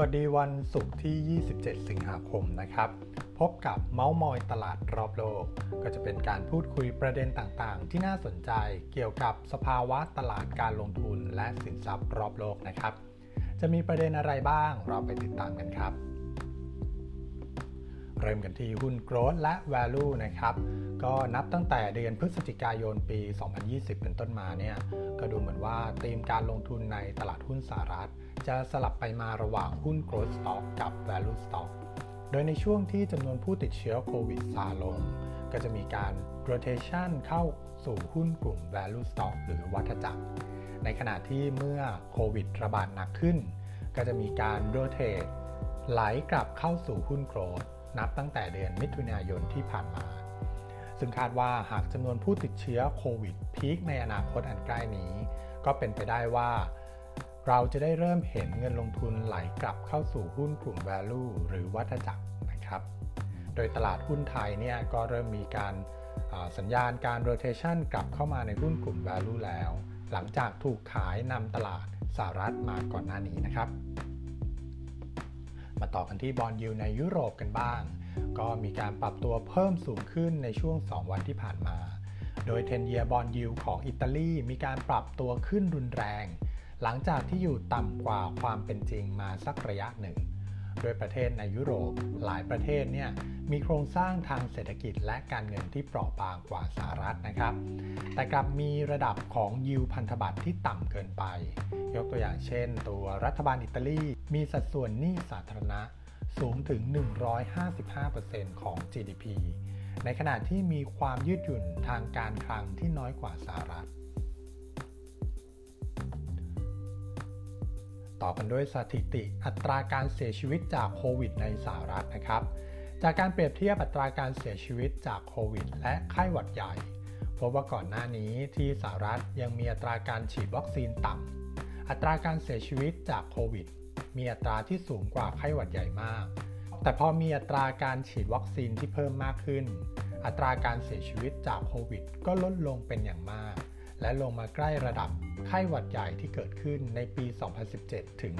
วัสดีวันศุกร์ที่ 27 สิงหาคมนะครับ พบกับเมาส์มอยตลาดรอบโลก ก็จะเป็นการพูดคุยประเด็นต่างๆ ที่น่าสนใจเกี่ยวกับสภาวะตลาดการลงทุนและสินทรัพย์รอบโลกนะครับ จะมีประเด็นอะไรบ้างเราไปติดตามกันครับ เริ่มกันที่หุ้น growth และ value นะครับ ก็นับตั้งแต่เดือนพฤศจิกายนปี 2020 เป็นต้นมาเนี่ย ก็ดูเหมือนว่าธีมการลงทุนในตลาดหุ้นสหรัฐ จะสลับไปมาระหว่างหุ้น growth stock กับ value stock โดยในช่วงที่จำนวนผู้ติดเชื้อโควิดซาลง ก็จะมีการ rotation เข้าสู่หุ้นกลุ่ม value stock หรือวัฏจักร ในขณะที่เมื่อโควิดระบาดหนักขึ้น ก็จะมีการ rotate ไหลกลับเข้าสู่หุ้น growth นับตั้งแต่เดือนมิถุนายนที่ผ่านมา ซึ่งคาดว่าหากจำนวนผู้ติดเชื้อโควิดพีคในอนาคตอันใกล้นี้ ก็เป็นไปได้ว่า เราจะได้เริ่มเห็นเงินลงทุนไหลกลับเข้าสู่หุ้นกลุ่ม value หรือวัฏจักรนะครับ โดยตลาดหุ้นไทยเนี่ยก็เริ่มมีการสัญญาณการ rotation กลับเข้ามาในหุ้นกลุ่ม value แล้ว หลังจากถูกขายนำตลาดสหรัฐมาก่อนหน้านี้นะครับ มาต่อกันที่บอลยูในยุโรปกันบ้าง ก็มีการปรับตัวเพิ่มสูงขึ้นในช่วง 2 วันที่ผ่านมา โดยเทนเยียบอลยูของอิตาลีมีการปรับตัวขึ้นรุนแรง หลังจากที่อยู่ต่ำกว่าความเป็นจริงมาสักระยะหนึ่ง โดยประเทศในยุโรปหลายประเทศเนี่ยมีโครงสร้างทางเศรษฐกิจและการเงินที่เปราะบางกว่าสหรัฐนะครับ แต่กลับมีระดับของยิวพันธบัตรที่ต่ำเกินไป ยกตัวอย่างเช่น ตัวรัฐบาลอิตาลีมีสัดส่วนหนี้สาธารณะสูงถึง 155%ของ GDP ในขณะที่มีความยืดหยุ่นทางการคลังที่น้อยกว่าสหรัฐ ต่อกันด้วยสถิติอัตราการเสียชีวิตจากโควิดในสหรัฐนะครับ จากการเปรียบเทียบอัตราการเสียชีวิตจากโควิด และไข้หวัดใหญ่พบว่าก่อนหน้านี้ที่สหรัฐยังมีอัตราการฉีดวัคซีนต่ำอัตราการเสียชีวิตจากโควิด มีอัตราที่สูงกว่าไข้หวัดใหญ่มาก แต่พอมีอัตราการฉีดวัคซีนที่เพิ่มมากขึ้น อัตราการเสียชีวิตจากโควิด ก็ลดลงเป็นอย่างมาก และลงมาใกล้ระดับไข้หวัดใหญ่ที่เกิดขึ้นในปี 2017 ถึง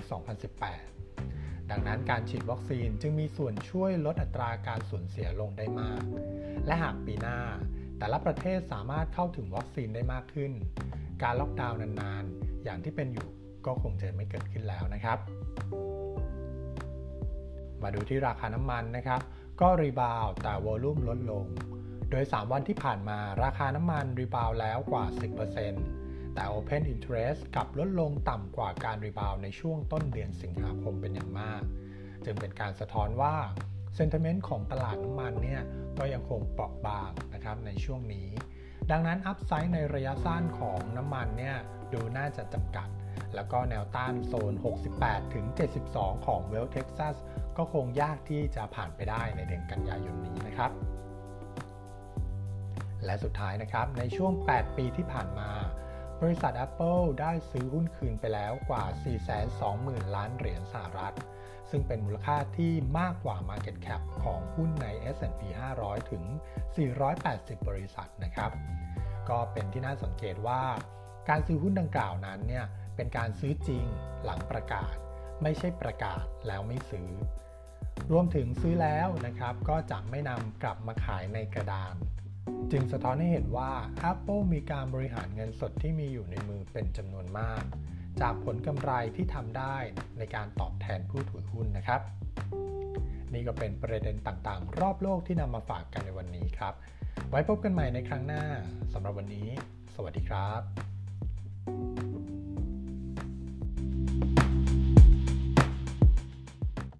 2018 ดังนั้นการฉีดวัคซีนจึงมีส่วนช่วยลดอัตราการสูญเสียลงได้มาก และหากปีหน้า แต่ละประเทศสามารถเข้าถึงวัคซีนได้มากขึ้น การล็อกดาวน์นานๆ อย่างที่เป็นอยู่ก็คงจะไม่เกิดขึ้นแล้วนะครับ มาดูที่ราคาน้ำมันนะครับ ก็ rebound แต่ volume ลดลง โดย 3 วันที่ผ่านมาราคาน้ำมัน rebound แล้วกว่า 10%แต่ Open Interest กลับลดลงต่ำกว่าการ rebound ในช่วงต้นเดือนสิงหาคมเป็นอย่างมาก จึงเป็นการสะท้อนว่า Sentiment ของตลาดน้ำมันเนี่ยก็ยังคงเปราะบางนะครับในช่วงนี้ ดังนั้น upside ในระยะสั้นของน้ำมันเนี่ยดูน่าจะจำกัด แล้วก็แนวต้านโซน 68 ถึง 72 ของเวสต์เท็กซัสก็คงยากที่จะผ่านไปได้ในเดือนกันยายนนี้นะครับ และสุดท้ายนะครับ ในช่วง 8 ปีที่ผ่านมา บริษัท Apple ได้ซื้อหุ้นคืนไปแล้วกว่า 420,000 ล้านเหรียญสหรัฐ ซึ่งเป็นมูลค่าที่มากกว่า Market Cap ของหุ้นใน S&P 500 ถึง 480 บริษัทนะครับ ก็เป็นที่น่าสังเกตว่า การซื้อหุ้นดังกล่าวนั้นเนี่ยเป็นการซื้อจริงหลังประกาศ ไม่ใช่ประกาศแล้วไม่ซื้อ รวมถึงซื้อแล้วนะครับ ก็จะไม่นำกลับมาขายในกระดาน จึงสะท้อนให้เห็นว่า Apple มีการบริหารเงินสดที่มีอยู่ในมือเป็นจำนวนมาก จากผลกำไรที่ทำได้ในการตอบแทนผู้ถือหุ้นนะครับ นี่ก็เป็นประเด็นต่างๆ รอบโลกที่นำมาฝากกันในวันนี้ครับ ไว้พบกันใหม่ในครั้งหน้าสำหรับวันนี้ สวัสดีครับ